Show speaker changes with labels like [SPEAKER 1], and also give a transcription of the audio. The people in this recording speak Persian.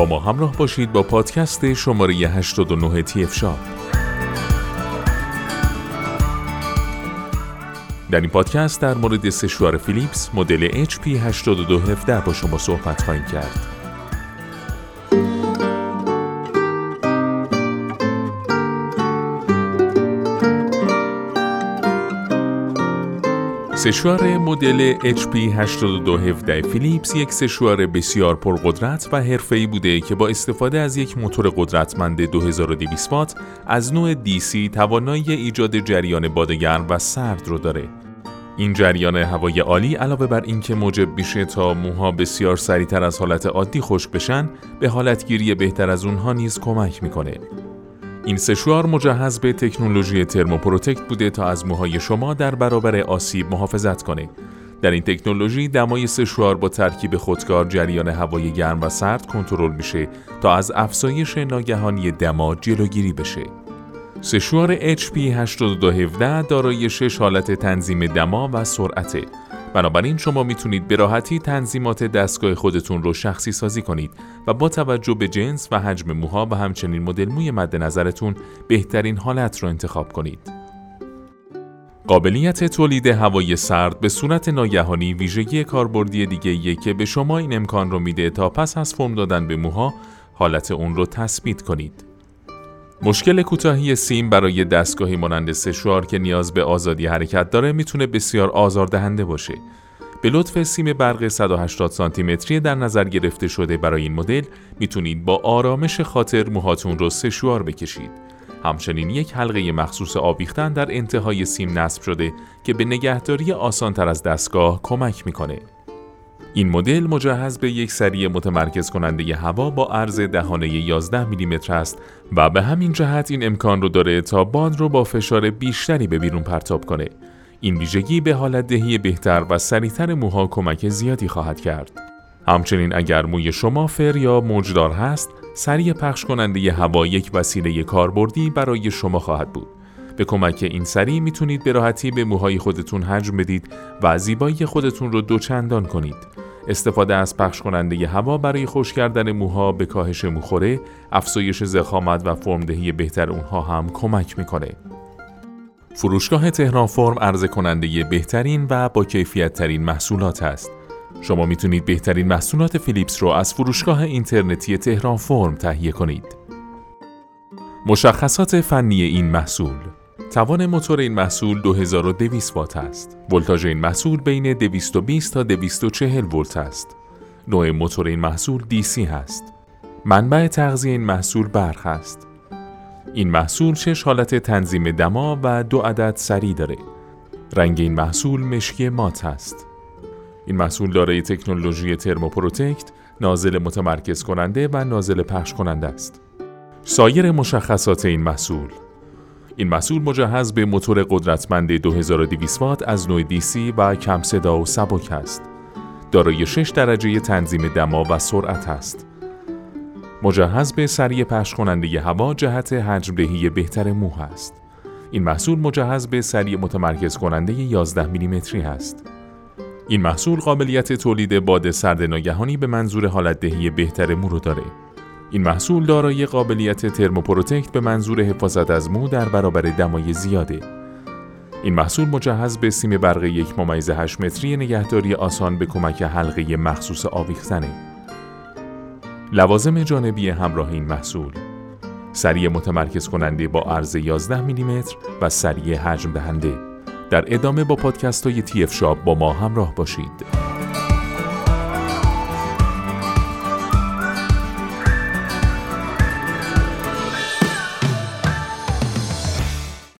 [SPEAKER 1] با ما همراه باشید با پادکست شماره 89 تیف شاب در این پادکست در مورد سشوار فیلیپس مدل HP 8217 با شما صحبت خواهیم کرد. سشوار مدل HP 8217 فیلیپس یک سشوار بسیار پرقدرت و حرفه‌ای بوده که با استفاده از یک موتور قدرتمند 2200 وات از نوع DC توانایی ایجاد جریان بادگرم و سرد رو داره. این جریان هوای عالی علاوه بر اینکه موجب میشه تا موها بسیار سریعتر از حالت عادی خشک بشن به حالتگیری بهتر از اونها نیز کمک می‌کنه. این سشوار مجهز به تکنولوژی ThermoProtect بوده تا از موهای شما در برابر آسیب محافظت کنه. در این تکنولوژی دمای سشوار با ترکیب خودکار جریان هوای گرم و سرد کنترل میشه تا از افزایش ناگهانی دما جلوگیری بشه. سشوار HP 8217 دارای شش حالت تنظیم دما و سرعته. بنابراین شما می‌تونید به راحتی تنظیمات دستگاه خودتون رو شخصی سازی کنید و با توجه به جنس و حجم موها و همچنین مدل موی مد نظرتون بهترین حالت رو انتخاب کنید. قابلیت تولید هوای سرد به صورت ناگهانی ویژگی کاربردی دیگه که به شما این امکان رو میده تا پس از فرم دادن به موها حالت اون رو تثبیت کنید. مشکل کوتاهی سیم برای دستگاهی مانند سشوار که نیاز به آزادی حرکت داره می‌تونه بسیار آزاردهنده باشه. به لطف سیم برق 180 سانتی متری در نظر گرفته شده برای این مدل می‌تونید با آرامش خاطر موهاتون رو سشوار بکشید. همچنین یک حلقه مخصوص آویختن در انتهای سیم نصب شده که به نگهداری آسانتر از دستگاه کمک می‌کنه. این مدل مجهز به یک سری متمرکز کننده هوا با عرض دهانه 11 میلیمتر است و به همین جهت این امکان رو داره تا باد رو با فشار بیشتری به بیرون پرتاب کنه. این ویژگی به حالت دهی بهتر و سریعتر موها کمک زیادی خواهد کرد. همچنین اگر موی شما فر یا موجدار هست، سریع پخش کننده هوا یک وسیله کاربردی برای شما خواهد بود. به کمک این سری می‌تونید به راحتی به موهای خودتون حجم بدید و زیبایی خودتون رو دوچندان کنید. استفاده از پخش کننده هوا برای خوش کردن موها به کاهش موخوره، افزایش زخامت و فرمدهی بهتر اونها هم کمک می‌کنه. فروشگاه تهران فرم عرضه کننده بهترین و با کیفیت ترین محصولات است. شما می‌تونید بهترین محصولات فیلیپس رو از فروشگاه اینترنتی تهران فرم تهیه کنید. مشخصات فنی این محصول توان موتور این محصول 2200 وات است. ولتاژ این محصول بین 220 تا 240 ولت است. نوع موتور این محصول DC هست. منبع تغذیه این محصول برق است. این محصول شش حالت تنظیم دما و دو عدد سری داره. رنگ این محصول مشکی مات است. این محصول دارای تکنولوژی ThermoProtect، نازل متمرکز کننده و نازل پخش کننده است. سایر مشخصات این محصول این محصول مجهز به موتور قدرتمند 2200 وات از نوع DC و کم صدا و سبک است. دارای 6 درجه تنظیم دما و سرعت است. مجهز به سریع پخش کننده هوا جهت حجم دهی بهتر مو است. این محصول مجهز به سریع متمرکز کننده 11 میلیمتری است. این محصول قابلیت تولید باد سرد ناگهانی به منظور حالت دهی بهتر مو رو داره. این محصول دارای قابلیت ThermoProtect به منظور حفاظت از مو در برابر دمای زیاده. این محصول مجهز به سیم برق یک ممیز 8 متری نگهداری آسان به کمک حلقه مخصوص آویختنه. لوازم جانبی همراه این محصول سری متمرکز کننده با عرض 11 میلیمتر و سری حجم دهنده در ادامه با پادکست های اف شاپ با ما همراه باشید.